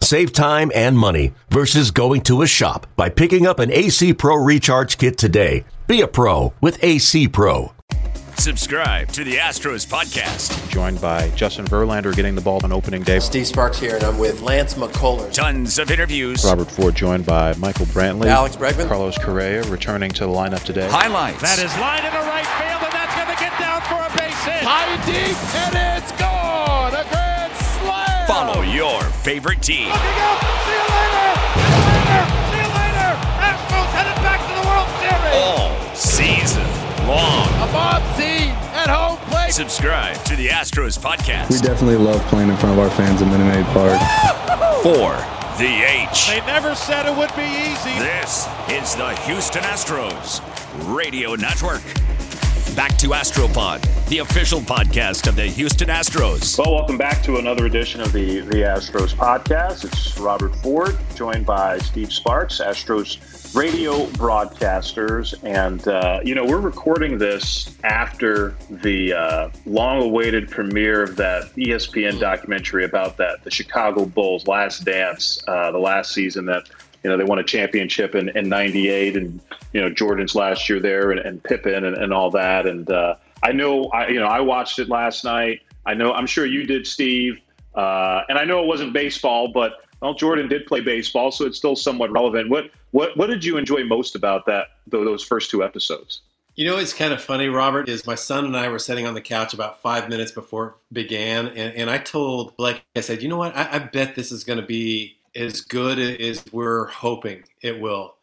Save time and money versus going to a shop by picking up an AC Pro Recharge Kit today. Be a pro with AC Pro. Subscribe to the Astros podcast. Joined by Justin Verlander getting the ball on opening day. Steve Sparks here, and I'm with Lance McCullers. Tons of interviews. Robert Ford joined by Michael Brantley. Alex Bregman. Carlos Correa returning to the lineup today. Highlights. That is line into right field, and that's going to get down for a base hit. High deep, and it's gone. A grand slam. Follow your favorite team. Looking up. See you later. See you later. See you later. Astros headed back to the World Series. All season long. A Bob seat at home plate. Subscribe to the Astros podcast. We definitely love playing in front of our fans at Minute Maid Park. For the H. They never said it would be easy. This is the Houston Astros Radio Network. Back to Astropod, the official podcast of the Houston Astros. Well, welcome back to another edition of the the Astros podcast. It's Robert Ford, joined by Steve Sparks, Astros radio broadcasters, and uh, you know we're recording this after the uh, long-awaited premiere of that ESPN documentary about that the Chicago Bulls' last dance, uh, the last season that you know they won a championship in, in 98 and you know jordan's last year there and, and pippen and, and all that and uh, i know i you know i watched it last night i know i'm sure you did steve uh, and i know it wasn't baseball but well jordan did play baseball so it's still somewhat relevant what what what did you enjoy most about that those first two episodes You know, it's kind of funny, Robert, is my son and I were sitting on the couch about five minutes before it began. And, and I told, like I said, you know what? I, I bet this is going to be as good as we're hoping it will.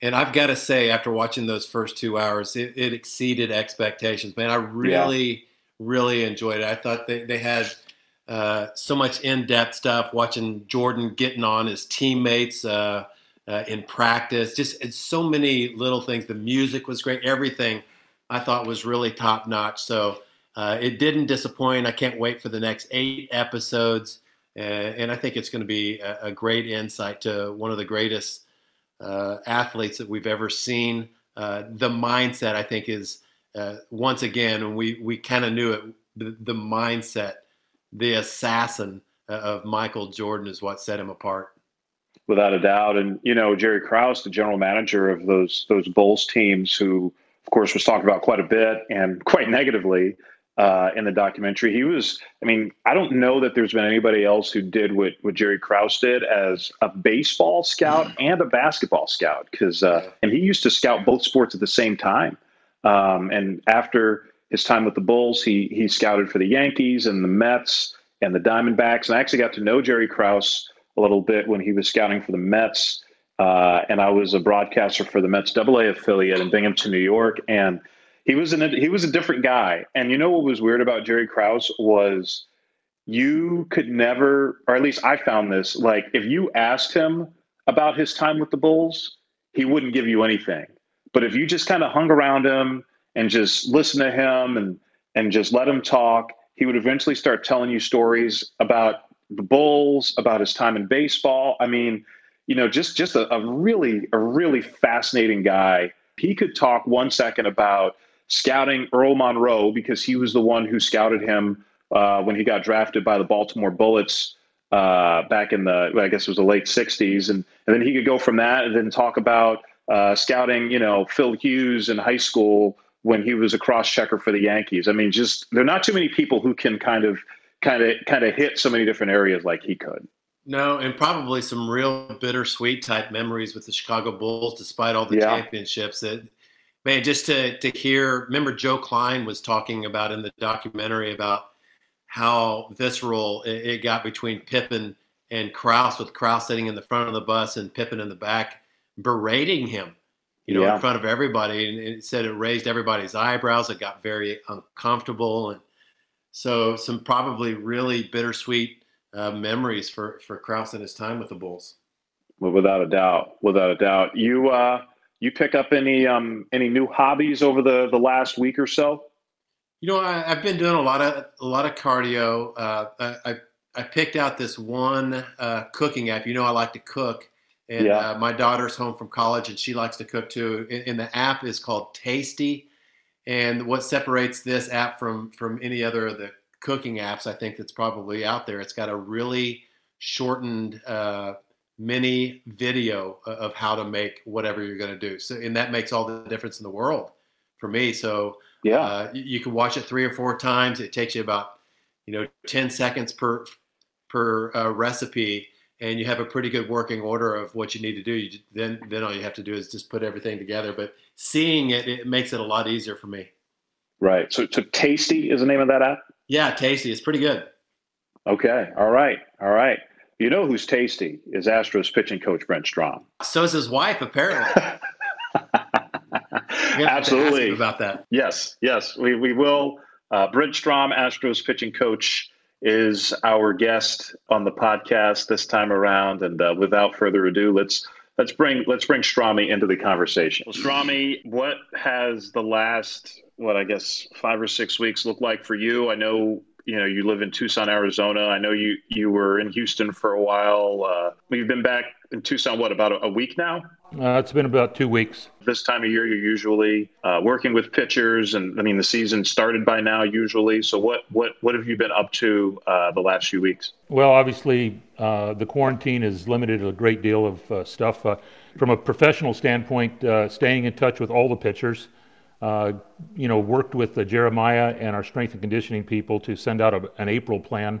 And I've got to say, after watching those first two hours, it, it exceeded expectations. Man, I really, really enjoyed it. I thought they, they had uh, so much in depth stuff, watching Jordan getting on his teammates. Uh, uh, in practice. Just it's so many little things. The music was great. Everything I thought was really top notch. So uh, it didn't disappoint. I can't wait for the next eight episodes, uh, and I think it's going to be a, a, great insight to one of the greatest uh, athletes that we've ever seen. Uh, the mindset, I think, is uh, once again, and we we kind of knew it. The, the mindset, the assassin of Michael Jordan, is what set him apart without a doubt. And you know, Jerry Krause, the general manager of those those Bulls teams, who of course was talked about quite a bit and quite negatively uh, in the documentary. He was, I mean, I don't know that there's been anybody else who did what what Jerry Krause did as a baseball scout and a basketball scout, because uh, and he used to scout both sports at the same time. Um, and after his time with the Bulls, he he scouted for the Yankees and the Mets and the Diamondbacks. And I actually got to know Jerry Krause a little bit when he was scouting for the Mets. Uh, and I was a broadcaster for the Mets AA affiliate in Binghamton, New York. And he was an, he was a different guy. And you know what was weird about Jerry Krause was you could never, or at least I found this, like if you asked him about his time with the Bulls, he wouldn't give you anything. But if you just kind of hung around him and just listened to him and and just let him talk, he would eventually start telling you stories about the Bulls, about his time in baseball. I mean, you know, just just a, a, really a really fascinating guy. He could talk one second about scouting Earl Monroe because he was the one who scouted him uh, when he got drafted by the Baltimore Bullets uh, back in the I guess it was the late '60s, and and then he could go from that and then talk about uh, scouting, you know, Phil Hughes in high school when he was a cross checker for the Yankees. I mean, just there are not too many people who can kind of kind of kind of hit so many different areas like he could. No, and probably some real bittersweet type memories with the Chicago Bulls, despite all the yeah. championships. That man, just to to hear. Remember, Joe Klein was talking about in the documentary about how visceral it, it got between Pippen and Krause, with Krause sitting in the front of the bus and Pippen in the back, berating him. You know, yeah. in front of everybody, and it said it raised everybody's eyebrows. It got very uncomfortable, and so some probably really bittersweet uh, memories for for Krause and his time with the Bulls. Well, without a doubt, without a doubt. You uh, you pick up any um, any new hobbies over the the last week or so? You know, I, have been doing a lot of a lot of cardio. Uh, I I picked out this one uh, cooking app. You know, I like to cook, and yeah. uh, my daughter's home from college, and she likes to cook too. And, and, the app is called Tasty. And what separates this app from from any other of the cooking apps, I think that's probably out there, it's got a really shortened uh, mini video of how to make whatever you're going to do. So, and that makes all the difference in the world for me. So, yeah, uh, you, can watch it three or four times. It takes you about you know 10 seconds per per uh, recipe and you have a pretty good working order of what you need to do. You, then then all you have to do is just put everything together. But seeing it it makes it a lot easier for me. Right. So, so tasty is the name of that app? Yeah tasty it's pretty good. Okay. All right. All right you know who's tasty is astros pitching coach brent strom so is his wife apparently absolutely about that yes yes we, we will uh, brent strom astros pitching coach is our guest on the podcast this time around. And uh, without further ado, let's let's bring let's bring Strami into the conversation. Well, Strami, what has the last what I guess five or six weeks look like for you? I know you know you live in Tucson, Arizona. I know you you were in Houston for a while. Uh, you've been back in Tucson what about a, a week now? Uh, it's been about two weeks. This time of year, you're usually uh, working with pitchers, and I mean the season started by now usually. So what what what have you been up to uh, the last few weeks? Well, obviously uh, the quarantine has limited a great deal of uh, stuff. Uh, from a professional standpoint, staying in touch with all the pitchers. You know, worked with Jeremiah and our strength and conditioning people to send out a, an April plan.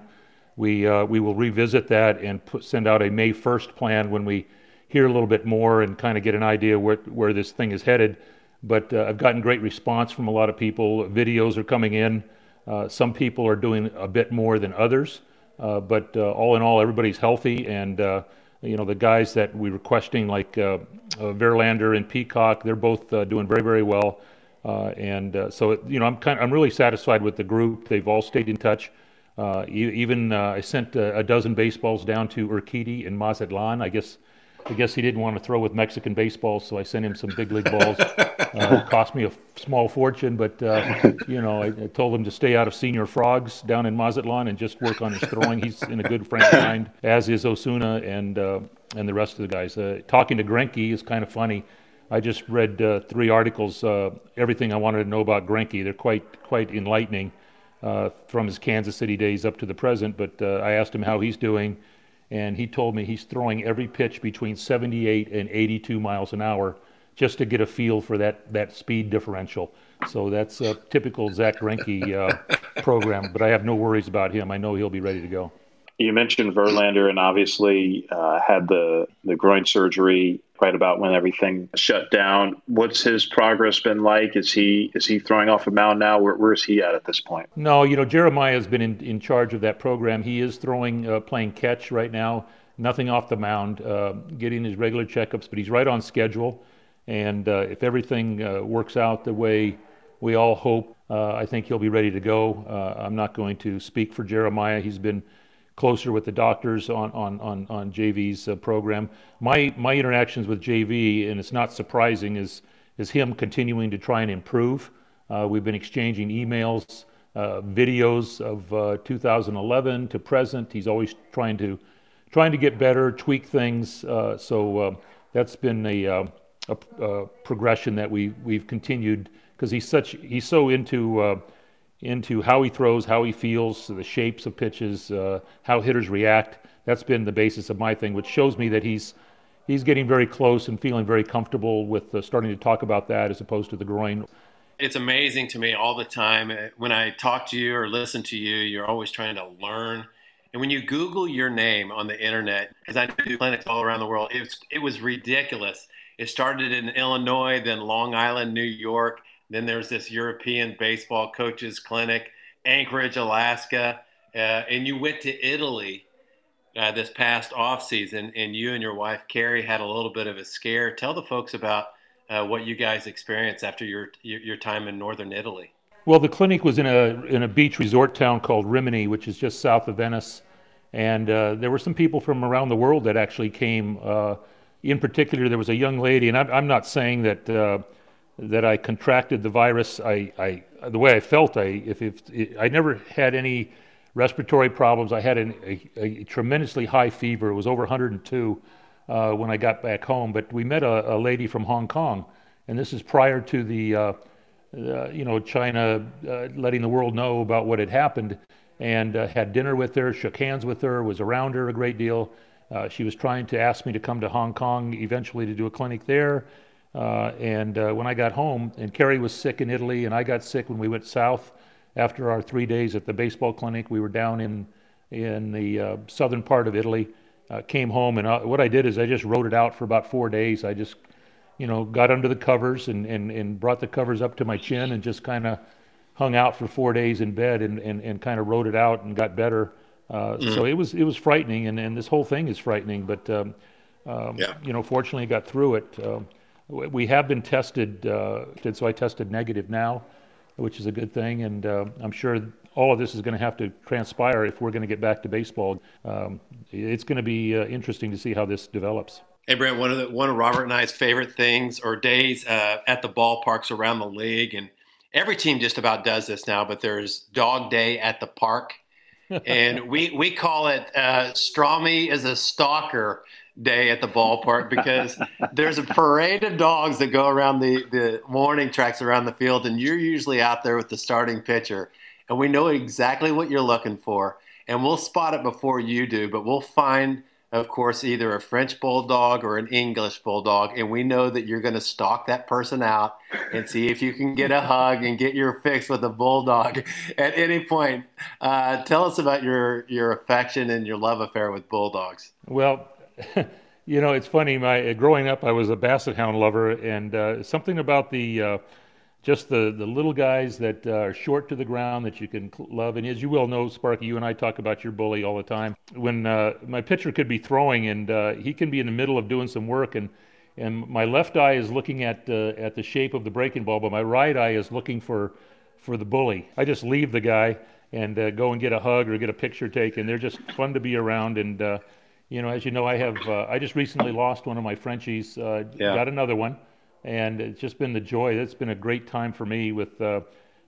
We we will revisit that and put, send out a May 1st plan when we hear a little bit more and kind of get an idea where, where this thing is headed. But uh, I've gotten great response from a lot of people. Videos are coming in. Uh, some people are doing a bit more than others. Uh, but uh, all in all, everybody's healthy. And, uh, you know, the guys that we were questioning, like uh, Verlander and Peacock, they're both doing very, very well. And so, it, you know, I'm, kind of, I'm really satisfied with the group. They've all stayed in touch. even I sent a dozen baseballs down to Urquidy in Mazatlan. I guess I guess he didn't want to throw with Mexican baseball, so I sent him some big league balls. uh, cost me a small fortune, but uh, you know, I, I, told him to stay out of Señor Frogs down in Mazatlan and just work on his throwing. He's in a good frame of mind, as is Osuna and uh, and the rest of the guys. Uh, talking to Greinke is kind of funny. I just read uh, three articles, uh, everything I wanted to know about Greinke. They're quite quite enlightening from his Kansas City days up to the present. But I asked him how he's doing and he told me he's throwing every pitch between 78 and 82 miles an hour just to get a feel for that, that speed differential. So that's a typical Zach Greinke uh, program, but I have no worries about him. I know he'll be ready to go. You mentioned Verlander, and obviously uh, had the the groin surgery right about when everything shut down. What's his progress been like? Is he is he throwing off a mound now? Where, where is he at at this point? No, you know Jeremiah has been in, in charge of that program. He is throwing uh, playing catch right now. Nothing off the mound, uh, getting his regular checkups, but he's right on schedule. And uh, if everything uh, works out the way we all hope, uh, I think he'll be ready to go. Uh, I'm not going to speak for Jeremiah. He's been closer with the doctors on on on, on JV's uh, program. My my interactions with JV, and it's not surprising, is is him continuing to try and improve. Uh, we've been exchanging emails, uh, videos of uh, 2011 to present. He's always trying to trying to get better, tweak things. Uh, so uh, that's been a, a, a, progression that we we've continued because he's such he's so into into how he throws, how he feels, the shapes of pitches, uh, how hitters react. That's been the basis of my thing, which shows me that he's he's getting very close and feeling very comfortable with uh, starting to talk about that as opposed to the groin. It's amazing to me all the time uh, when I talk to you or listen to you. You're always trying to learn. And when you Google your name on the internet, because I do clinics all around the world, it was, it was ridiculous. It started in Illinois, then Long Island, New York, then there's this European baseball coaches clinic, Anchorage, Alaska, uh, and you went to Italy uh, this past off season, and you and your wife Carrie had a little bit of a scare. Tell the folks about uh, what you guys experienced after your, your, your time in northern Italy. Well, the clinic was in a in a beach resort town called Rimini, which is just south of Venice, and uh, there were some people from around the world that actually came uh, in particular, there was a young lady, and I'm, I'm not saying that uh, that I contracted the virus. I, I the way I felt, I if, if I never had any respiratory problems. I had an, a, a, tremendously high fever. It was over 102 uh, when I got back home. But we met a, a, lady from Hong Kong, and this is prior to the, uh, uh, you know, China uh, letting the world know about what had happened. And uh, had dinner with her, shook hands with her, was around her a great deal. Uh, she was trying to ask me to come to Hong Kong eventually to do a clinic there. And when I got home, and Carrie was sick in Italy, and I got sick when we went south after our three days at the baseball clinic, we were down in in the uh, southern part of Italy. Uh, came home and uh, what I did is I just wrote it out for about four days. I just, you know, got under the covers and and, and brought the covers up to my chin and just kind of hung out for four days in bed and, and, and kind of wrote it out and got better. Uh, mm. So it was it was frightening and, and this whole thing is frightening. But um, um, yeah. you know, fortunately, I got through it. Um, we have been tested, uh, so I tested negative now which is a good thing. And uh, I'm sure all of this is going to have to transpire if we're going to get back to baseball. Um, it's going to be uh, interesting to see how this develops. Hey Brent, one of the, one of Robert and I's favorite things or days uh, at the ballparks around the league, and every team just about does this now. But there's Dog Day at the park, and we we call it uh, is a stalker day at the ballpark because there's a parade of dogs that go around the, the warning tracks around the field, and you're usually out there with the starting pitcher. And we know exactly what you're looking for, and we'll spot it before you do, but we'll find, of course, either a French bulldog or an English bulldog, and we know that you're going to stalk that person out and see if you can get a hug and get your fix with a bulldog at any point. Uh, tell us about your your affection and your love affair with bulldogs. Well, you know, it's funny. My growing up, I was a basset hound lover, and uh, something about the uh, just the the little guys that uh, are short to the ground that you can love. And as you well know, Sparky, you and I talk about your bully all the time. When uh, my pitcher could be throwing, and uh, he can be in the middle of doing some work, and and my left eye is looking at uh, at the shape of the breaking ball, but my right eye is looking for for the bully. I just leave the guy and go and get a hug or get a picture taken. They're just fun to be around and you know, as you know, I have uh, I just recently lost one of my Frenchies. Uh, yeah. Got another one, and it's just been the joy. It's been a great time for me. With uh,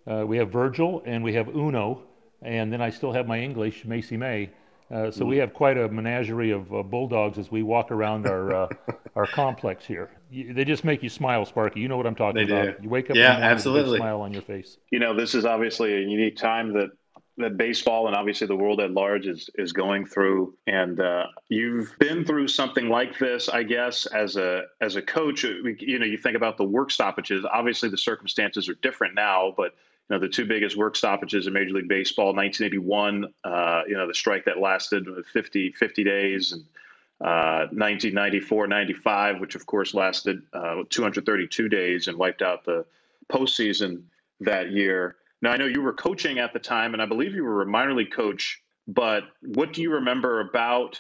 uh we have Virgil and we have Uno, and then I still have my English Macy May. Uh, so we have quite a menagerie of uh, bulldogs as we walk around our our complex here. You, they just make you smile, Sparky. You know what I'm talking they about. Do. You wake up, yeah, absolutely, with a smile on your face. You know, this is obviously a unique time that that baseball and obviously the world at large is is going through. And uh, you've been through something like this i guess as a as a coach. You know you think about the work stoppages. Obviously the circumstances are different now but you know the two biggest work stoppages in major league baseball 1981 uh, you know the strike that lasted 50 50 days and uh, 1994 95 which of course lasted uh, 232 days and wiped out the postseason that year now, I know you were coaching at the time, and I believe you were a minor league coach, but what do you remember about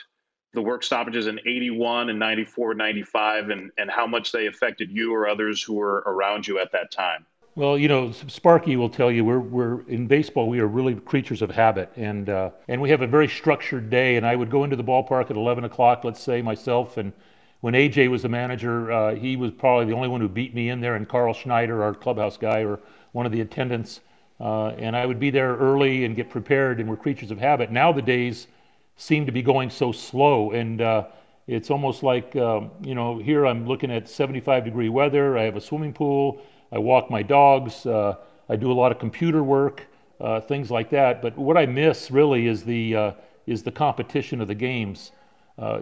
the work stoppages in 81 and 94, 95, and, and how much they affected you or others who were around you at that time? Well, you know, Sparky will tell you we're, we're in baseball. We are really creatures of habit, and uh, and we have a very structured day. And I would go into the ballpark at 11 o'clock, let's say myself, and when AJ was the manager, uh, he was probably the only one who beat me in there, and Carl Schneider, our clubhouse guy, or one of the attendants. Uh, and I would be there early and get prepared, and we're creatures of habit. Now the days seem to be going so slow, and uh, it's almost like, um, you know, here I'm looking at 75 degree weather, I have a swimming pool, I walk my dogs, uh, I do a lot of computer work, uh, things like that. But what I miss really is the, uh, is the competition of the games.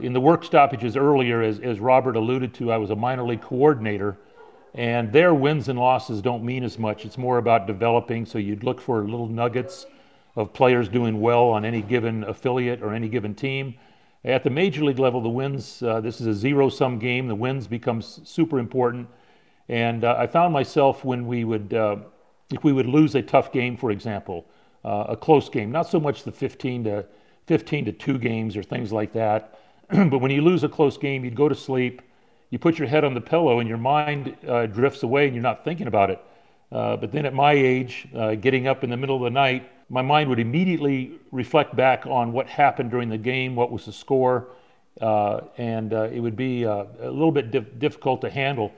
In the work stoppages earlier, as, as Robert alluded to, I was a minor league coordinator. And their wins and losses don't mean as much. It's more about developing. So you'd look for little nuggets of players doing well on any given affiliate or any given team. At the major league level, the wins, uh, this is a zero sum game. The wins become super important. And uh, I found myself when we would, uh, if we would lose a tough game, for example, uh, a close game, not so much the 15 to 15 to 2 games or things like that, but when you lose a close game, you'd go to sleep you put your head on the pillow and your mind uh, drifts away and you're not thinking about it. Uh, but then at my age, uh, getting up in the middle of the night, my mind would immediately reflect back on what happened during the game, what was the score, uh, and uh, it would be uh, a little bit dif- difficult to handle.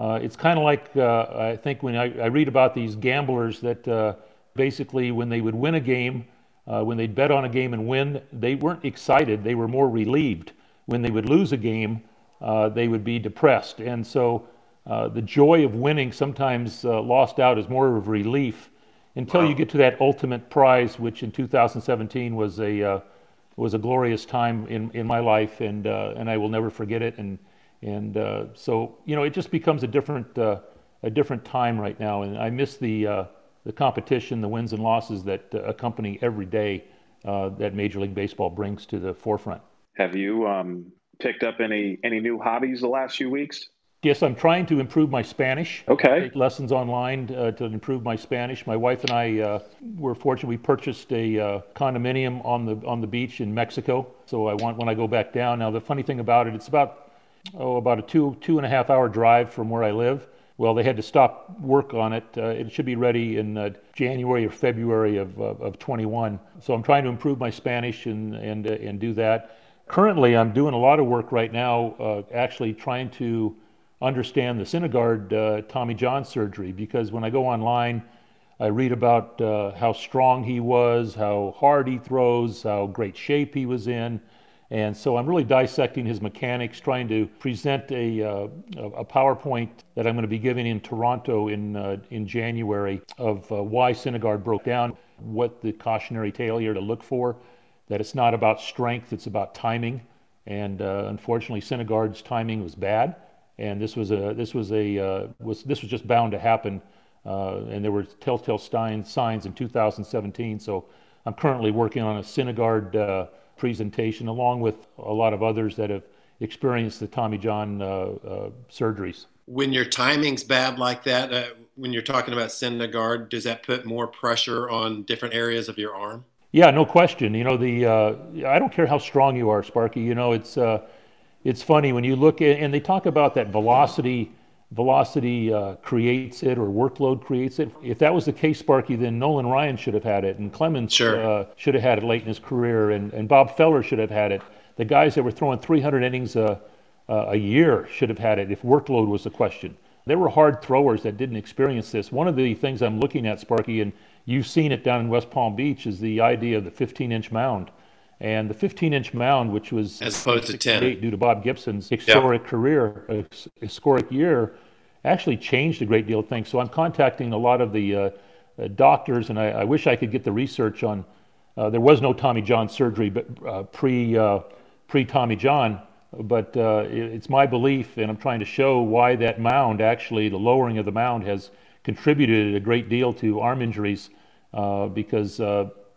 It's kind of like I think when I, I, read about these gamblers that basically when they would win a game, when they'd bet on a game and win, they weren't excited, they were more relieved. When they would lose a game, they would be depressed. And so the joy of winning sometimes lost out is more of a relief until wow. you get to that ultimate prize, which in 2017 was a was a glorious time in, in my life, and uh, and I will never forget it. And and uh, so you know, it just becomes a different uh, a different time right now, and I miss the uh, the competition, the wins and losses that uh, accompany every day uh, that Major League Baseball brings to the forefront. Have you um, picked up any any new hobbies the last few weeks? Yes, I'm trying to improve my Spanish. Okay. Take lessons online uh, to improve my Spanish. My wife and I uh, were fortunate. We purchased a uh, condominium on the on the beach in Mexico. So I want when I go back down. Now the funny thing about it, it's about oh about a two two and a half hour drive from where I live. Well, they had to stop work on it. Uh, it should be ready in uh, January or February of, of, of 21. So I'm trying to improve my Spanish and and uh, and do that. Currently, I'm doing a lot of work right now, actually trying to understand the Syndergaard uh, Tommy John surgery because when I go online, I read about uh, how strong he was, how hard he throws, how great shape he was in. And so I'm really dissecting his mechanics, trying to present a, uh, a PowerPoint that I'm going to be giving in Toronto in, uh, in January of uh, why Syndergaard broke down, what the cautionary tale here to look for, that it's not about strength, it's about timing. And uh, unfortunately, Syndergaard's timing was bad and this was a this was a uh, was this was just bound to happen, uh, and there were telltale signs in 2017. So I'm currently working on a Syndergaard uh, presentation along with a lot of others that have experienced the Tommy John uh, uh, surgeries. When your timing's bad like that, when you're talking about Syndergaard, does that put more pressure on different areas of your arm? Yeah, no question. You know, the I don't care how strong you are, Sparky. You know, it's it's funny when you look at, and they talk about that velocity velocity uh, creates it or workload creates it. If that was the case, Sparky, then Nolan Ryan should have had it, and Clemens sure. uh, should have had it late in his career, and, and Bob Feller should have had it. The guys that were throwing 300 innings a, a year should have had it if workload was the question. There were hard throwers that didn't experience this. One of the things I'm looking at, Sparky, and you've seen it down in West Palm Beach, is the idea of the 15 inch mound. And the 15 inch mound, which was as opposed to 10 due to Bob Gibson's historic career, historic year, actually changed a great deal of things. So I'm contacting a lot of the uh, uh, doctors, and I, I, wish I could get the research on. Uh, there was no Tommy John surgery, but uh, pre uh, pre Tommy John. But uh, it, it's my belief, and I'm trying to show why that mound actually, the lowering of the mound, has contributed a great deal to arm injuries because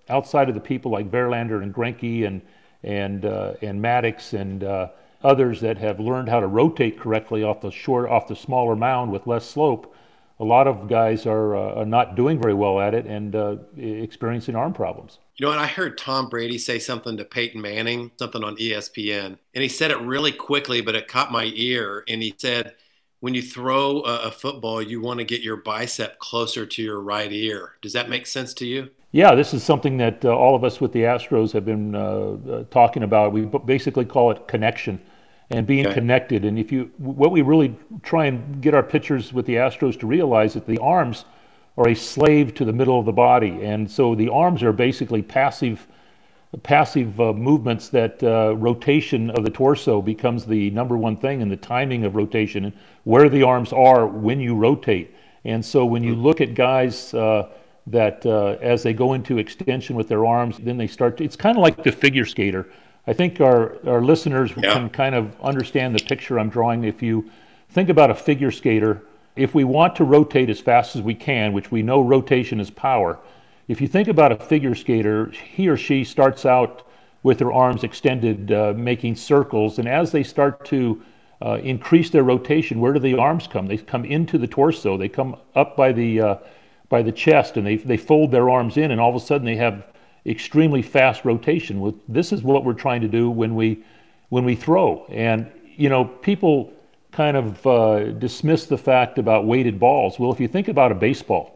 outside of the people like Verlander and Greinke and and uh, and Maddux and uh, others that have learned how to rotate correctly off the short, off the smaller mound with less slope, a lot of guys are, uh, are not doing very well at it and uh, experiencing arm problems. You know, and I heard Tom Brady say something to Peyton Manning, something on ESPN, and he said it really quickly, but it caught my ear. And he said, when you throw a, a football, you want to get your bicep closer to your right ear. Does that make sense to you? Yeah, this is something that uh, all of us with the Astros have been uh, uh, talking about. We basically call it connection and being okay. connected. And if you, what we really try and get our pitchers with the Astros to realize is that the arms are a slave to the middle of the body, and so the arms are basically passive, passive uh, movements. That uh, rotation of the torso becomes the number one thing, and the timing of rotation and where the arms are when you rotate. And so when you look at guys. Uh, that uh, as they go into extension with their arms, then they start. To, it's kind of like the figure skater. I think our, our listeners yeah. can kind of understand the picture I'm drawing. If you think about a figure skater, if we want to rotate as fast as we can, which we know rotation is power, if you think about a figure skater, he or she starts out with their arms extended, uh, making circles, and as they start to uh, increase their rotation, where do the arms come? They come into the torso. They come up by the uh, by the chest and they, they fold their arms in and all of a sudden they have extremely fast rotation. This is what we're trying to do when we when we throw. And you know, people kind of uh, dismiss the fact about weighted balls. Well, if you think about a baseball,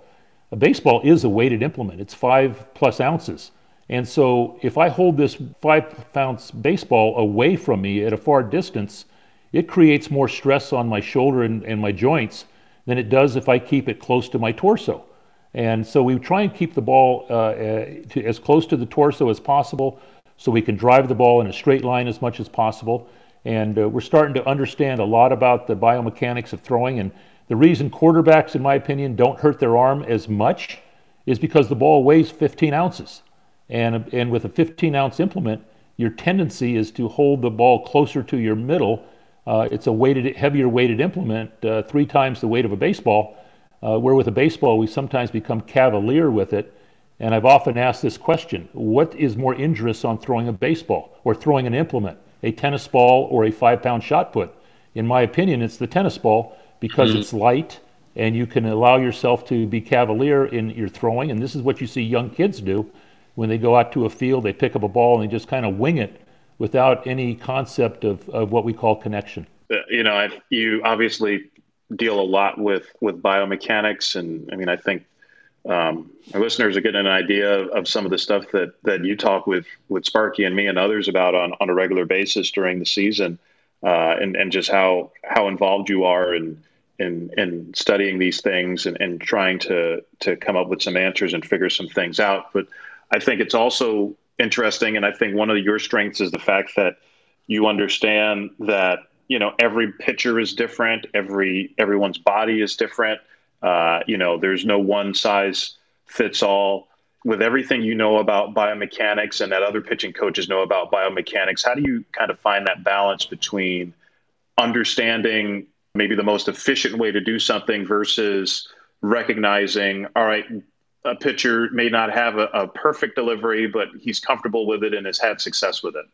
a baseball is a weighted implement. It's five plus ounces, And so if I hold this five pounds baseball away from me at a far distance, it creates more stress on my shoulder and, and my joints than it does if I keep it close to my torso. And so we try and keep the ball uh, uh, to, as close to the torso as possible so we can drive the ball in a straight line as much as possible. And uh, we're starting to understand a lot about the biomechanics of throwing. And the reason quarterbacks, in my opinion, don't hurt their arm as much is because the ball weighs 15 ounces. And, and with a 15 ounce implement, your tendency is to hold the ball closer to your middle. Uh, it's a weighted, heavier weighted implement, uh, three times the weight of a baseball. Uh, where with a baseball, we sometimes become cavalier with it. And I've often asked this question what is more injurious on throwing a baseball or throwing an implement, a tennis ball or a five pound shot put? In my opinion, it's the tennis ball because mm-hmm. it's light and you can allow yourself to be cavalier in your throwing. And this is what you see young kids do when they go out to a field, they pick up a ball and they just kind of wing it without any concept of, of what we call connection. Uh, you know, you obviously deal a lot with with biomechanics, and I mean, I think um, our listeners are getting an idea of, of, some of the stuff that that you talk with with Sparky and me and others about on, on a regular basis during the season, uh, and and just how how involved you are in in in studying these things and, and trying to to come up with some answers and figure some things out. But I think it's also interesting, and I think one of your strengths is the fact that you understand that you know every pitcher is different, every everyone's body is different. Uh, you know, there's no one size fits all. With everything you know about biomechanics and that other pitching coaches know about biomechanics, how do you kind of find that balance between understanding maybe the most efficient way to do something versus recognizing, all right, a pitcher may not have a, a, perfect delivery, but he's comfortable with it and has had success with it.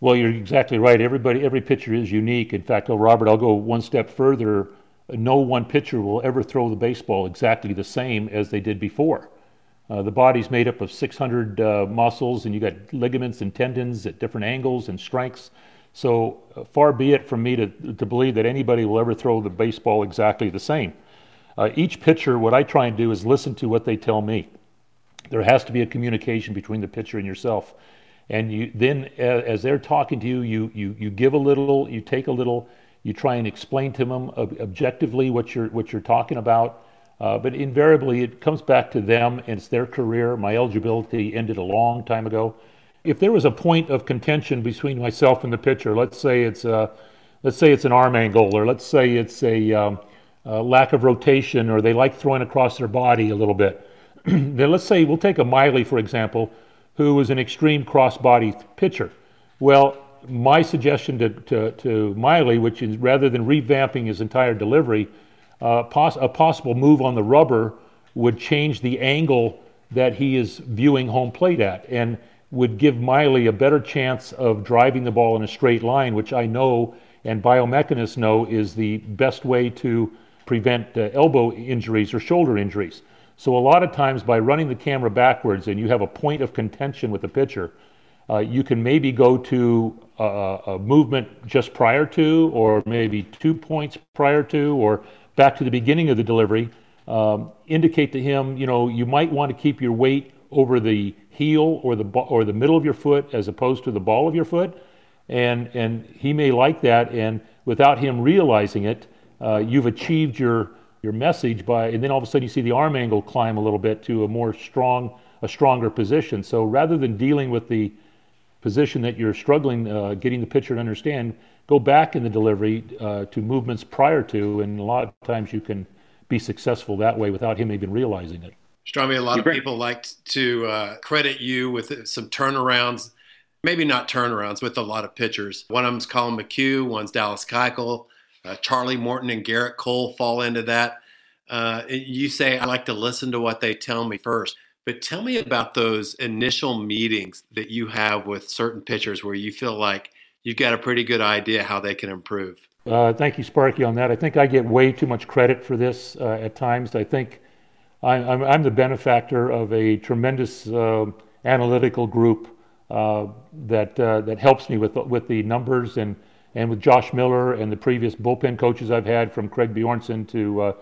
Well, you're exactly right. Everybody, every pitcher is unique. In fact, oh, Robert, I'll go one step further. No one pitcher will ever throw the baseball exactly the same as they did before. Uh, the body's made up of 600 uh, muscles, and you got ligaments and tendons at different angles and strengths. So uh, far be it from me to, to believe that anybody will ever throw the baseball exactly the same. Uh, each pitcher, what I try and do is listen to what they tell me. There has to be a communication between the pitcher and yourself. And you then, as they're talking to you, you, you, you give a little, you take a little, you try and explain to them objectively what you're, what you're talking about. Uh, but invariably, it comes back to them and it's their career. My eligibility ended a long time ago. If there was a point of contention between myself and the pitcher, let's say it's a, let's say it's an arm angle, or let's say it's a um, uh, lack of rotation, or they like throwing across their body a little bit. then let's say we'll take a Miley, for example, who is an extreme cross body pitcher. Well, my suggestion to, to, to, Miley, which is rather than revamping his entire delivery, uh, pos- a possible move on the rubber would change the angle that he is viewing home plate at and would give Miley a better chance of driving the ball in a straight line, which I know and biomechanists know is the best way to prevent uh, elbow injuries or shoulder injuries. So a lot of times by running the camera backwards and you have a point of contention with the pitcher, uh, you can maybe go to a, a, movement just prior to, or maybe two points prior to, or back to the beginning of the delivery. Um, indicate to him, you know, you might want to keep your weight over the heel or the or the middle of your foot as opposed to the ball of your foot, and and he may like that, and without him realizing it, uh, you've achieved your your message by, and then all of a sudden you see the arm angle climb a little bit to a more strong, a stronger position. So rather than dealing with the position that you're struggling uh, getting the pitcher to understand, go back in the delivery uh, to movements prior to, and a lot of times you can be successful that way without him even realizing it. Strami, a lot of people like to uh, credit you with some turnarounds, maybe not turnarounds, with a lot of pitchers. One of them's Collin McHugh, one's Dallas Keuchel. Uh, Charlie Morton and Gerrit Cole fall into that. Uh, you say, I like to listen to what they tell me first. But tell me about those initial meetings that you have with certain pitchers where you feel like you've got a pretty good idea how they can improve. Uh, thank you, Sparky, on that. I think I get way too much credit for this uh, at times. I think I'm, I'm, the benefactor of a tremendous uh, analytical group uh, that that helps me with with the numbers and and with Josh Miller and the previous bullpen coaches I've had, from Craig Bjornson to uh,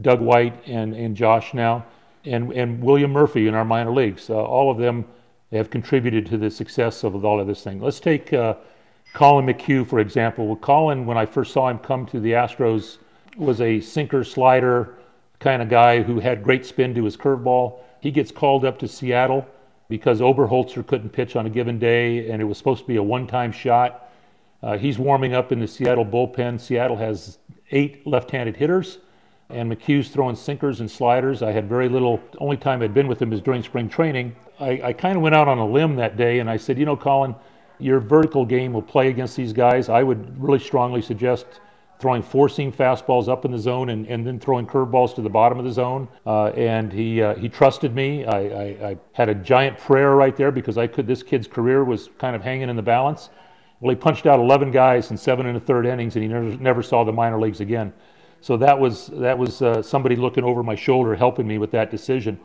Doug White and, and Josh now, and, and William Murphy in our minor leagues. Uh, all of them have contributed to the success of all of this thing. Let's take uh, Collin McHugh, for example. Well, Collin, when I first saw him come to the Astros, was a sinker slider kind of guy who had great spin to his curveball. He gets called up to Seattle because Oberholtzer couldn't pitch on a given day, and it was supposed to be a one-time shot. Uh, he's warming up in the Seattle bullpen. Seattle has eight left-handed hitters, and McHugh's throwing sinkers and sliders. I had very little. Only time I'd been with him is during spring training. I, I kind of went out on a limb that day, and I said, you know, Collin, your vertical game will play against these guys. I would really strongly suggest throwing four seam fastballs up in the zone and, and then throwing curveballs to the bottom of the zone. Uh, and he uh, he trusted me. I, I, I, had a giant prayer right there because I could. This kid's career was kind of hanging in the balance. Well, he punched out 11 guys in seven and a third innings, and he never never saw the minor leagues again. So that was that was uh, somebody looking over my shoulder, helping me with that decision.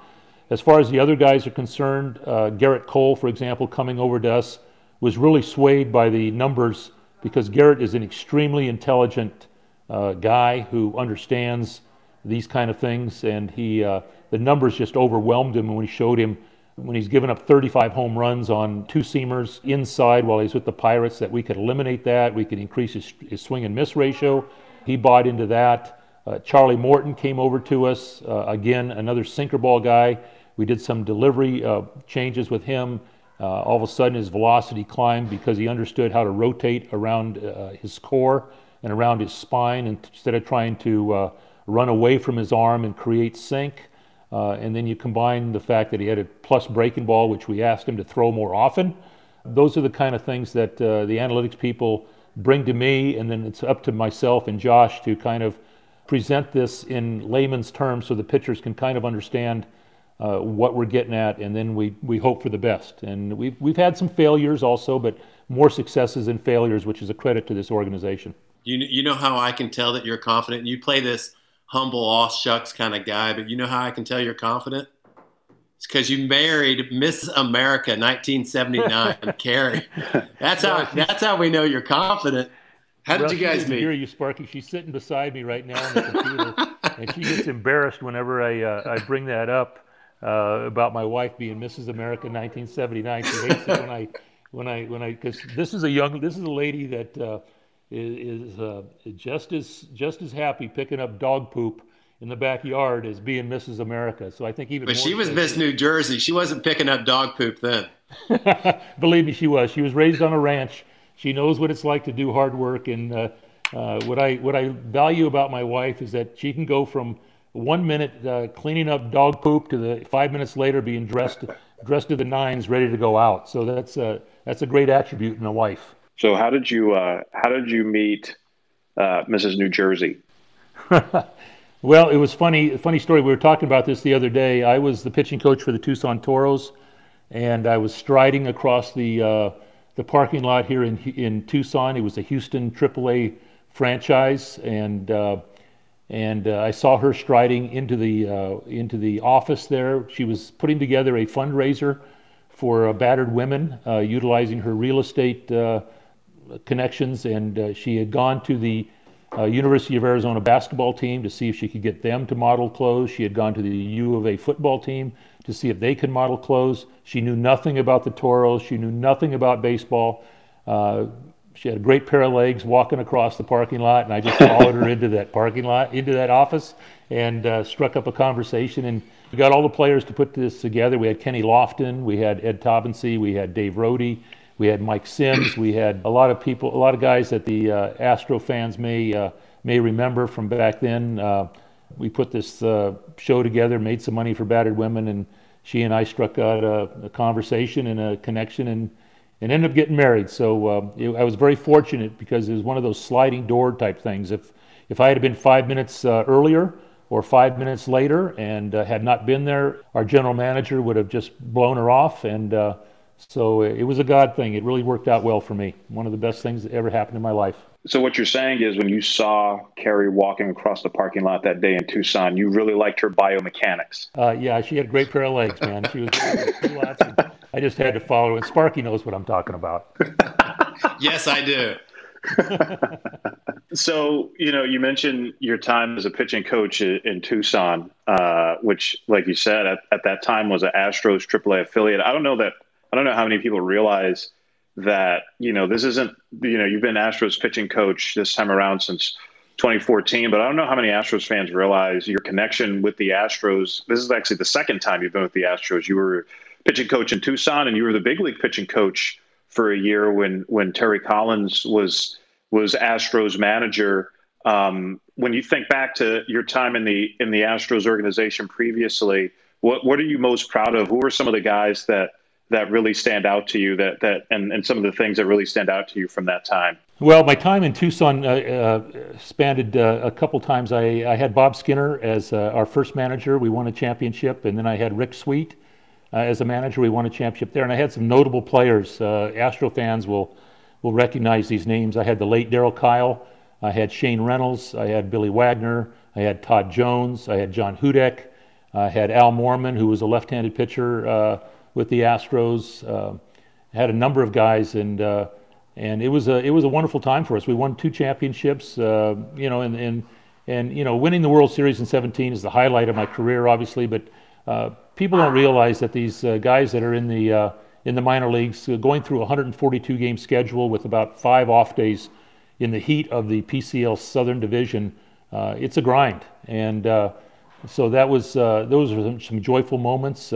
As far as the other guys are concerned, uh, Gerrit Cole, for example, coming over to us was really swayed by the numbers because Gerrit is an extremely intelligent uh, guy who understands these kind of things, and he uh, the numbers just overwhelmed him when we showed him when he's given up 35 home runs on two seamers inside while he's with the Pirates that we could eliminate that, we could increase his, his swing and miss ratio. He bought into that. Uh, Charlie Morton came over to us uh, again, another sinker ball guy. We did some delivery uh, changes with him. Uh, all of a sudden, his velocity climbed because he understood how to rotate around uh, his core and around his spine instead of trying to uh, run away from his arm and create sink. Uh, and then you combine the fact that he had a plus breaking ball, which we asked him to throw more often. Those are the kind of things that uh, the analytics people bring to me, and then it's up to myself and Josh to kind of present this in layman's terms so the pitchers can kind of understand uh, what we're getting at, and then we, we hope for the best. And we've, we've had some failures also, but more successes than failures, which is a credit to this organization. You, you know how I can tell that you're confident? You play this humble, all shucks kind of guy, but you know how I can tell you're confident? It's because you married Miss America 1979, Carrie. That's how, that's how we know you're confident. How did you guys meet? Hear you, Sparky. She's sitting beside me right now on the computer, and she gets embarrassed whenever I uh, I bring that up uh, about my wife being Mrs. America 1979. She hates it when I, when I, when I, because this is a young, this is a lady that uh, is, is uh, just as just as happy picking up dog poop in the backyard as being Mrs. America. So I think even. But she was Miss New Jersey. She wasn't picking up dog poop then. Believe me, she was. She was raised on a ranch. She knows what it's like to do hard work, and uh, uh, what I what I value about my wife is that she can go from one minute uh, cleaning up dog poop to the five minutes later being dressed dressed to the nines, ready to go out. So that's a that's a great attribute in a wife. So how did you uh, how did you meet uh, Mrs. New Jersey? well, it was funny. Funny story. We were talking about this the other day. I was the pitching coach for the Tucson Toros, and I was striding across the uh, the parking lot here in in Tucson. It was a Houston AAA franchise, and uh, and uh, I saw her striding into the uh, into the office there. She was putting together a fundraiser for uh, battered women, uh, utilizing her real estate uh, connections, and uh, she had gone to the University of Arizona basketball team to see if she could get them to model clothes. She had gone to the U of A football team to see if they could model clothes. She knew nothing about the Toros. She knew nothing about baseball. She had a great pair of legs walking across the parking lot, and I just followed her into that parking lot, into that office, and uh, struck up a conversation. And we got all the players to put this together. We had Kenny Lofton, we had Ed Taubensee, we had Dave Rohde, we had Mike Simms, we had a lot of people, a lot of guys that the uh, Astro fans may uh, may remember from back then. Uh, we put this uh, show together, made some money for battered women, and she and I struck out a, a conversation and a connection, and and ended up getting married. So uh, it, I was very fortunate because it was one of those sliding door type things. If if I had been five minutes uh, earlier or five minutes later and uh, had not been there, our general manager would have just blown her off. And uh, so it was a God thing. It really worked out well for me. One of the best things that ever happened in my life. So what you're saying is, when you saw Carrie walking across the parking lot that day in Tucson, you really liked her biomechanics. Uh, yeah, she had a great pair of legs, man. She was. I just had to follow, and Sparky knows what I'm talking about. yes, I do. so you know, you mentioned your time as a pitching coach in Tucson, uh, which, like you said, at, at that time was an Astros AAA affiliate. I don't know that I don't know how many people realize that you know this isn't you know you've been Astros pitching coach this time around since 2014, but I don't know how many Astros fans realize your connection with the Astros. This is actually the second time you've been with the Astros. You were pitching coach in Tucson, and you were the big league pitching coach for a year when when Terry Collins was was Astros manager. Um, when you think back to your time in the in the Astros organization previously, what what are you most proud of? Who are some of the guys that that really stand out to you that that and, and some of the things that really stand out to you from that time? Well, my time in Tucson uh, uh, spanned uh, a couple times. I, I, had Bob Skinner as uh, our first manager. We won a championship, and then I had Rick Sweet uh, as a manager. We won a championship there, and I had some notable players. Uh, Astro fans will will recognize these names. I had the late Darryl Kile I had Shane Reynolds. I had Billy Wagner. I had Todd Jones. I had John Hudek. I had Al Morman, who was a left-handed pitcher with the Astros. Uh, had a number of guys, and uh, and it was a it was a wonderful time for us. We won two championships, uh, you know, and and and you know, winning the World Series in 17 is the highlight of my career, obviously. But uh, people don't realize that these uh, guys that are in the uh, in the minor leagues, going through a 142 game schedule with about five off days in the heat of the PCL Southern Division, it's a grind, and so that was those were some joyful moments.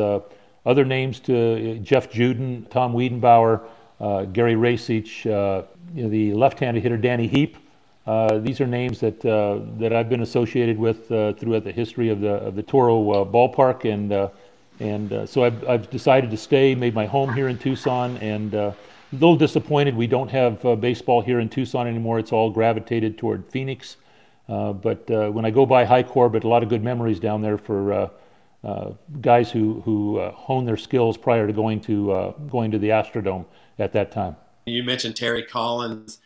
Other names to uh, Jeff Juden, Tom Wiedenbauer, uh, Gary Racich, uh, you know, the left-handed hitter Danny Heep. Uh, these are names that uh, that I've been associated with uh, throughout the history of the of the Toro ballpark, and and so I've, I've decided to stay, made my home here in Tucson, and a little disappointed we don't have baseball here in Tucson anymore. It's all gravitated toward Phoenix, but when I go by Hi Corbett, a lot of good memories down there for uh, guys who who uh, honed their skills prior to going to uh, going to the Astrodome at that time. You mentioned Terry Collins.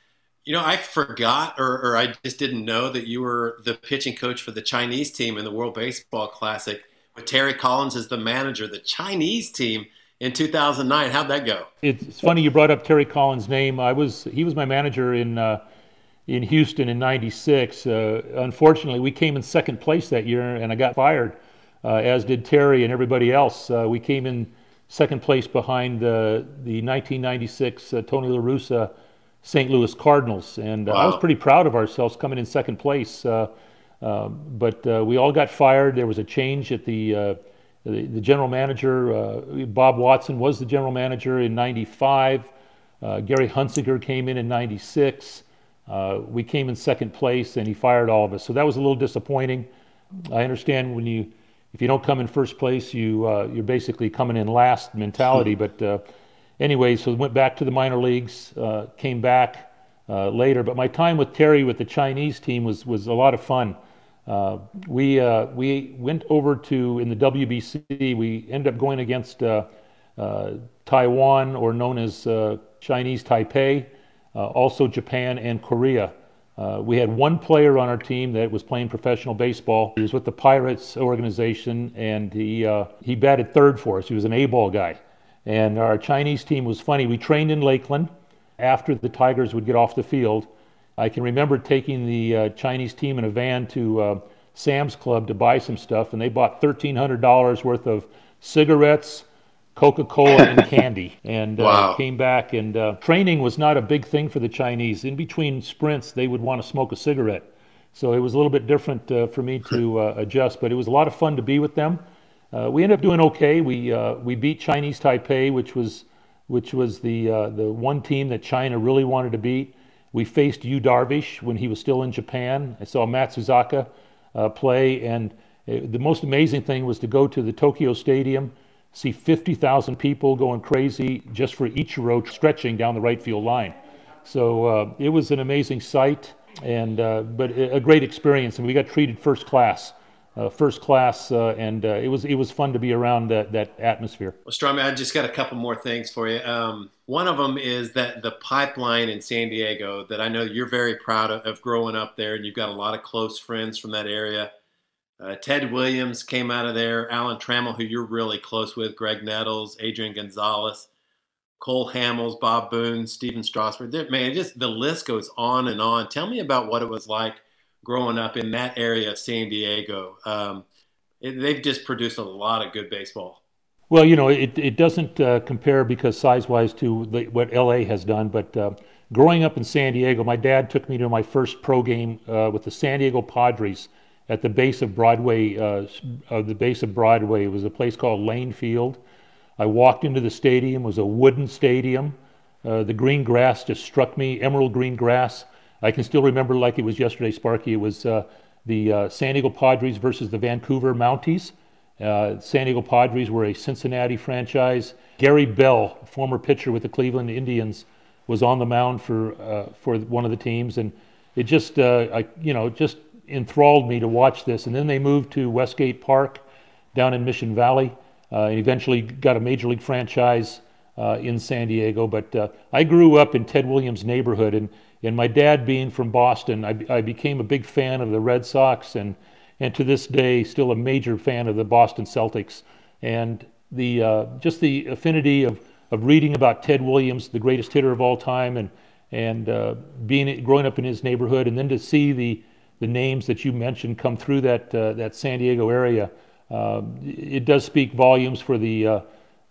You know, I forgot or, or I just didn't know that you were the pitching coach for the Chinese team in the World Baseball Classic with Terry Collins as the manager. The Chinese team in 2009. How'd that go? It's funny you brought up Terry Collins' name. I was he was my manager in uh, in Houston in '96. Uh, unfortunately, we came in second place that year, and I got fired uh, as did Terry and everybody else. Uh, we came in second place behind the, the 1996 uh, Tony La Russa St. Louis Cardinals. And wow. I was pretty proud of ourselves coming in second place. but we all got fired. There was a change at the the, the, general manager, uh, Bob Watson, was the general manager in 95. Uh, Gary Hunsicker came in in 96. Uh, we came in second place and he fired all of us. So that was a little disappointing. I understand when you if you don't come in first place, you uh, you're basically coming in last mentality. but uh, anyway, so went back to the minor leagues, uh, came back uh, later. But my time with Terry with the Chinese team was was a lot of fun. Uh, we uh, we went over to in the WBC. We ended up going against Taiwan, or known as Chinese Taipei, also Japan and Korea. Uh, we had one player on our team that was playing professional baseball. He was with the Pirates organization, and he uh, he batted third for us. He was an A-ball guy, and our Chinese team was funny. We trained in Lakeland after the Tigers would get off the field. I can remember taking the uh, Chinese team in a van to uh, Sam's Club to buy some stuff, and they bought thirteen hundred dollars worth of cigarettes, Coca Cola and candy, and uh, wow. came back. And uh, training was not a big thing for the Chinese. In between sprints, they would want to smoke a cigarette. So it was a little bit different uh, for me to uh, adjust, but it was a lot of fun to be with them. Uh, we ended up doing okay. We uh, we beat Chinese Taipei, which was which was the the one team that China really wanted to beat. We faced Yu Darvish when he was still in Japan. I saw Matsuzaka play, and the most amazing thing was to go to the Tokyo Stadium see 50,000 people going crazy just for each Ichiro stretching down the right field line. So uh, it was an amazing sight, and uh, but a great experience, and we got treated first class. Uh, first class, uh, and uh, it was it was fun to be around that, that atmosphere. Well, Stromy, I just got a couple more things for you. Um, one of them is that the pipeline in San Diego that I know you're very proud of, of growing up there, and you've got a lot of close friends from that area. Uh, Ted Williams came out of there. Alan Trammell, who you're really close with, Graig Nettles, Adrian Gonzalez, Cole Hamels, Bob Boone, Stephen Strasburg. Man, just the list goes on and on. Tell me about what it was like growing up in that area of San Diego. Um, it, they've just produced a lot of good baseball. Well, you know, it, it doesn't uh, compare because size wise to the, what LA has done. But uh, growing up in San Diego, my dad took me to my first pro game uh, with the San Diego Padres at the base of Broadway. Uh, the base of Broadway was a place called Lane Field. I walked into the stadium. It was a wooden stadium. Uh, the green grass just struck me, emerald green grass. I can still remember like it was yesterday, Sparky. It was uh, the San Diego Padres versus the Vancouver Mounties. Uh, San Diego Padres were a Cincinnati franchise. Gary Bell, former pitcher with the Cleveland Indians, was on the mound for uh, for one of the teams, and it just uh, I, you know just enthralled me to watch this. And then they moved to Westgate Park down in Mission Valley, uh, and eventually got a major league franchise uh, in San Diego. But uh, I grew up in Ted Williams' neighborhood, and and my dad being from Boston, I, I became a big fan of the Red Sox and and to this day still a major fan of the Boston Celtics. And the uh, just the affinity of of reading about Ted Williams, the greatest hitter of all time, and and uh, being growing up in his neighborhood, and then to see the the names that you mentioned come through that uh, that San Diego area, uh, it does speak volumes for the uh,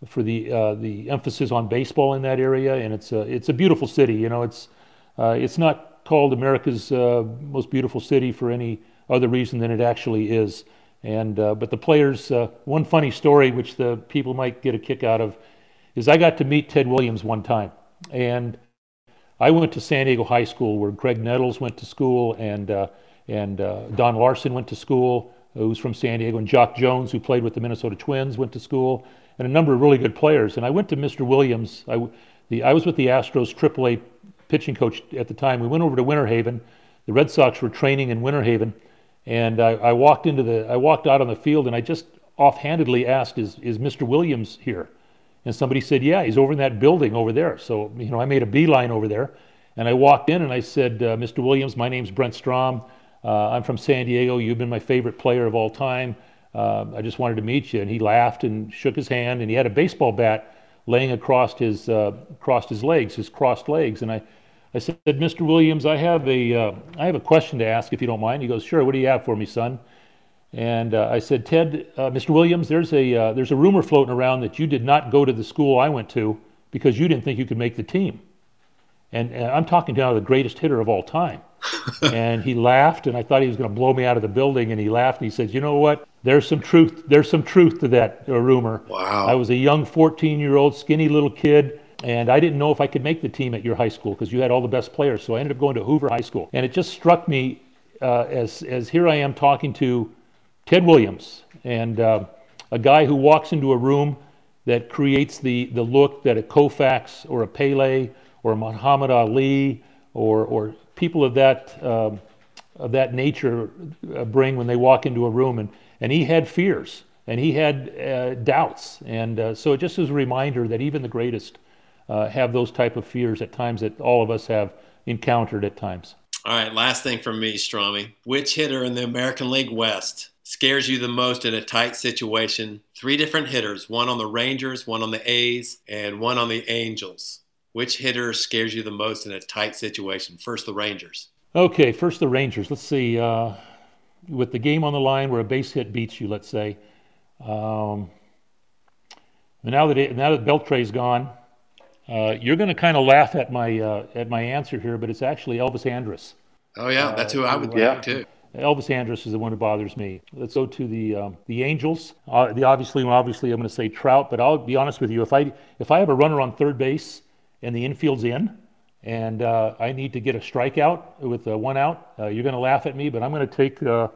for the uh, the emphasis on baseball in that area, and it's a it's a beautiful city. You know, it's it's not called America's most beautiful city for any other reason than it actually is. And uh, but the players, uh, one funny story which the people might get a kick out of, is I got to meet Ted Williams one time, and I went to San Diego High School where Graig Nettles went to school, and uh, and uh, Don Larsen went to school, who's from San Diego, and Jock Jones, who played with the Minnesota Twins, went to school, and a number of really good players. And I went to Mr. Williams. I, the, I was with the Astros AAA pitching coach at the time. We went over to Winter Haven. The Red Sox were training in Winter Haven and I, I, walked into the, I walked out on the field, and I just offhandedly asked, "Is is Mr. Williams here?" And somebody said, "Yeah, he's over in that building over there." So you know, I made a beeline over there, and I walked in and I said, uh, "Mr. Williams, my name's Brent Strom. Uh, I'm from San Diego. You've been my favorite player of all time. Uh, I just wanted to meet you." And he laughed and shook his hand, and he had a baseball bat laying across his uh, across his legs, his crossed legs, and I I said, Mr. Williams, I have a, uh, I have a question to ask if you don't mind. He goes, Sure, what do you have for me, son? And uh, I said, Ted, uh, Mr. Williams, there's a, there's a rumor floating around that you did not go to the school I went to because you didn't think you could make the team. And, and I'm talking to now the greatest hitter of all time. and he laughed, and I thought he was going to blow me out of the building. And he laughed, and he said, "You know what? There's some truth. There's some truth to that uh, rumor. Wow. I was a young 14-year-old, skinny little kid and I didn't know if I could make the team at your high school because you had all the best players. So I ended up going to Hoover High School. And it just struck me uh, as, as here I am talking to Ted Williams and uh, a guy who walks into a room that creates the, the look that a Koufax or a Pele or Muhammad Ali or, or people of that, uh, of that nature uh, bring when they walk into a room. And, and he had fears and he had uh, doubts. And uh, so it just is a reminder that even the greatest uh, have those type of fears at times that all of us have encountered at times. All right, last thing from me, Stromy. Which hitter in the American League West scares you the most in a tight situation? Three different hitters, one on the Rangers, one on the A's, and one on the Angels. Which hitter scares you the most in a tight situation? First, the Rangers. Okay, first the Rangers. Let's see. Uh, with the game on the line where a base hit beats you, let's say. Um, now that it, now that Beltre's gone, uh, you're going to kind of laugh at my uh, at my answer here, but it's actually Elvis Andrus. Oh yeah, that's who I would yeah. think too. Elvis Andrus is the one who bothers me. Let's go to the um, the Angels. Uh, the obviously, obviously, I'm going to say Trout, but I'll be honest with you. If I if I have a runner on third base and the infield's in, and uh, I need to get a strikeout with one out, uh, you're going to laugh at me, but I'm going to take uh,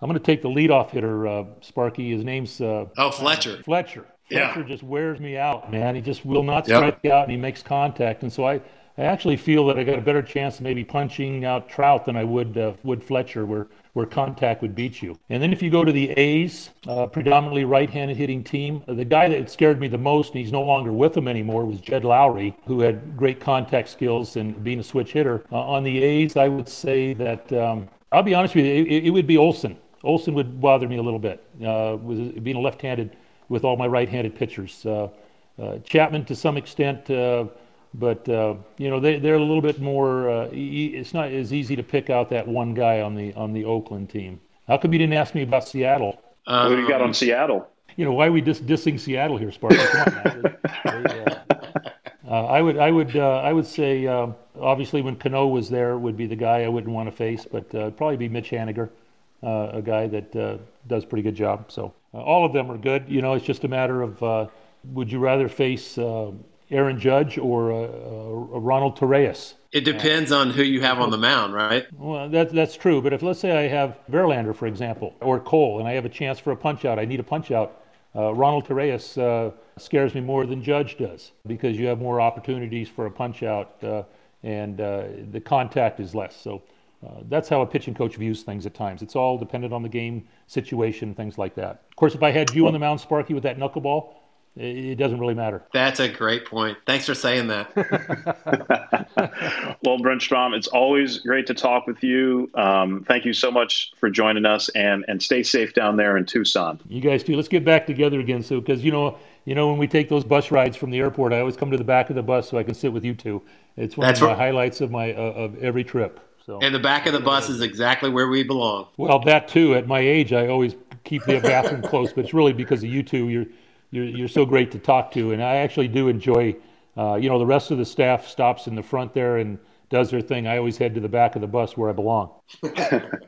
I'm going to take the leadoff hitter, Sparky. His name's oh Fletcher. Fletcher. Fletcher yeah. just wears me out, man. He just will not strike yep. out and he makes contact. And so I, I actually feel that I got a better chance of maybe punching out Trout than I would uh, would Fletcher, where where contact would beat you. And then if you go to the A's, uh, predominantly right-handed hitting team, uh, the guy that scared me the most, and he's no longer with them anymore, was Jed Lowrie, who had great contact skills and being a switch hitter. Uh, on the A's, I would say that um, I'll be honest with you, it, it, would be Olson. Olson would bother me a little bit, uh, with being left-handed with all my right-handed pitchers. Uh, uh, Chapman to some extent, uh, but you know they they're a little bit more. E- it's not as easy to pick out that one guy on the on the Oakland team. How come you didn't ask me about Seattle? Um, what do you got on Seattle? you know, why are we dis- dissing Seattle here, Sparky? Come on, man. Uh, uh, I would, I would, uh, I would say, um, obviously, when Cano was there, would be the guy I wouldn't want to face, but uh, probably be Mitch Haniger, uh, a guy that uh, does a pretty good job. So uh, all of them are good. You know, it's just a matter of uh, would you rather face uh, Aaron Judge or uh, uh, Ronald Torreyes? It depends on who you have on the mound, right? Well, that, that's true. But if let's say I have Verlander, for example, or Cole, and I have a chance for a punch out, I need a punch out. Uh, Ronald Torreyes uh, scares me more than Judge does because you have more opportunities for a punch out uh, and uh, the contact is less. So uh, that's how a pitching coach views things at times. It's all dependent on the game situation, things like that. Of course, if I had you on the mound, Sparky, with that knuckleball, it it doesn't really matter. That's a great point. Thanks for saying that. well, Brent Strom, it's always great to talk with you. Um, thank you so much for joining us, and and stay safe down there in Tucson. You guys too. Let's get back together again, Sue, because you know, you know, when we take those bus rides from the airport, I always come to the back of the bus so I can sit with you two. It's one That's of the right. highlights of my uh, of every trip. So, and the back of the bus is exactly where we belong. well, that too. At my age, I always keep the bathroom close, but it's really because of you two. You're you're you're so great to talk to, and I actually do enjoy. Uh, you know, the rest of the staff stops in the front there and does their thing. I always head to the back of the bus where I belong.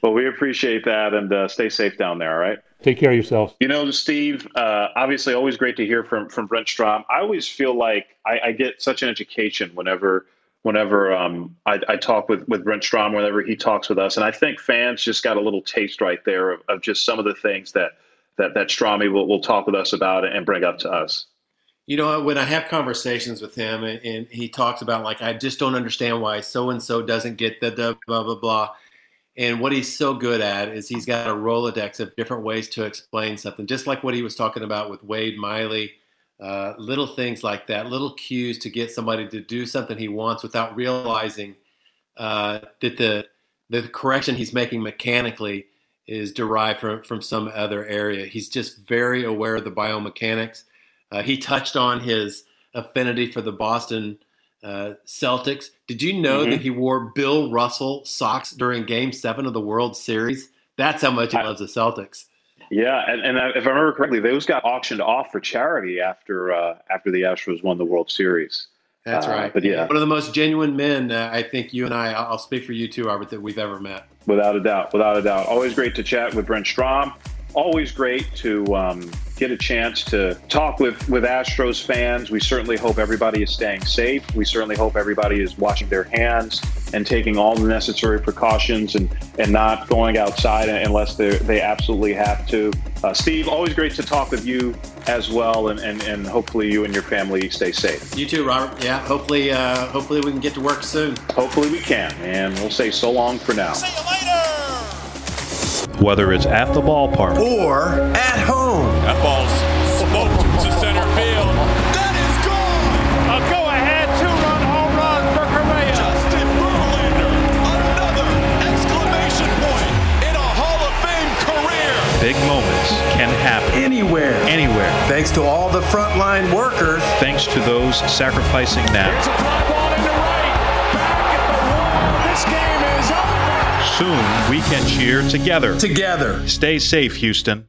Well, we appreciate that, and uh, stay safe down there. All right. Take care of yourself. You know, Steve. Uh, obviously, always great to hear from from Brent Strom. I always feel like I, I get such an education whenever whenever um, I, I talk with with Brent Strom, whenever he talks with us, and I think fans just got a little taste right there of, of just some of the things that that that Stromy will, will talk with us about and bring up to us. You know, when I have conversations with him and, and he talks about like, I just don't understand why so and so doesn't get the, the blah blah blah. And what he's so good at is he's got a rolodex of different ways to explain something, just like what he was talking about with Wade Miley. Uh, little things like that, little cues to get somebody to do something he wants without realizing uh, that the the correction he's making mechanically is derived from, from some other area. He's just very aware of the biomechanics. Uh, he touched on his affinity for the Boston uh, Celtics. Did you know Mhm. that he wore Bill Russell socks during Game Seven of the World Series? That's how much he I- loves the Celtics. Yeah, and, and if I remember correctly, those got auctioned off for charity after uh, after the Astros won the World Series. That's Uh, right. but yeah. one of the most genuine men. Uh, I think you and I. I'll speak for you too, Robert, that we've ever met. Without a doubt, without a doubt. Always great to chat with Brent Strom. Always great to um, get a chance to talk with, with Astros fans. We certainly hope everybody is staying safe. We certainly hope everybody is washing their hands and taking all the necessary precautions and, and not going outside unless they they absolutely have to. Uh, Steve, always great to talk with you as well, and, and, and hopefully you and your family stay safe. You too, Robert. Yeah. Hopefully, uh, hopefully we can get to work soon. Hopefully we can, and we'll say so long for now. See you later. Whether it's at the ballpark or at home. That ball's smoked big moments can happen Anywhere. anywhere. Thanks to all the frontline workers. Thanks to those sacrificing now. It's a fly ball into right. Back at the wall. This game is over. Soon we can cheer together. Together. Stay safe, Houston.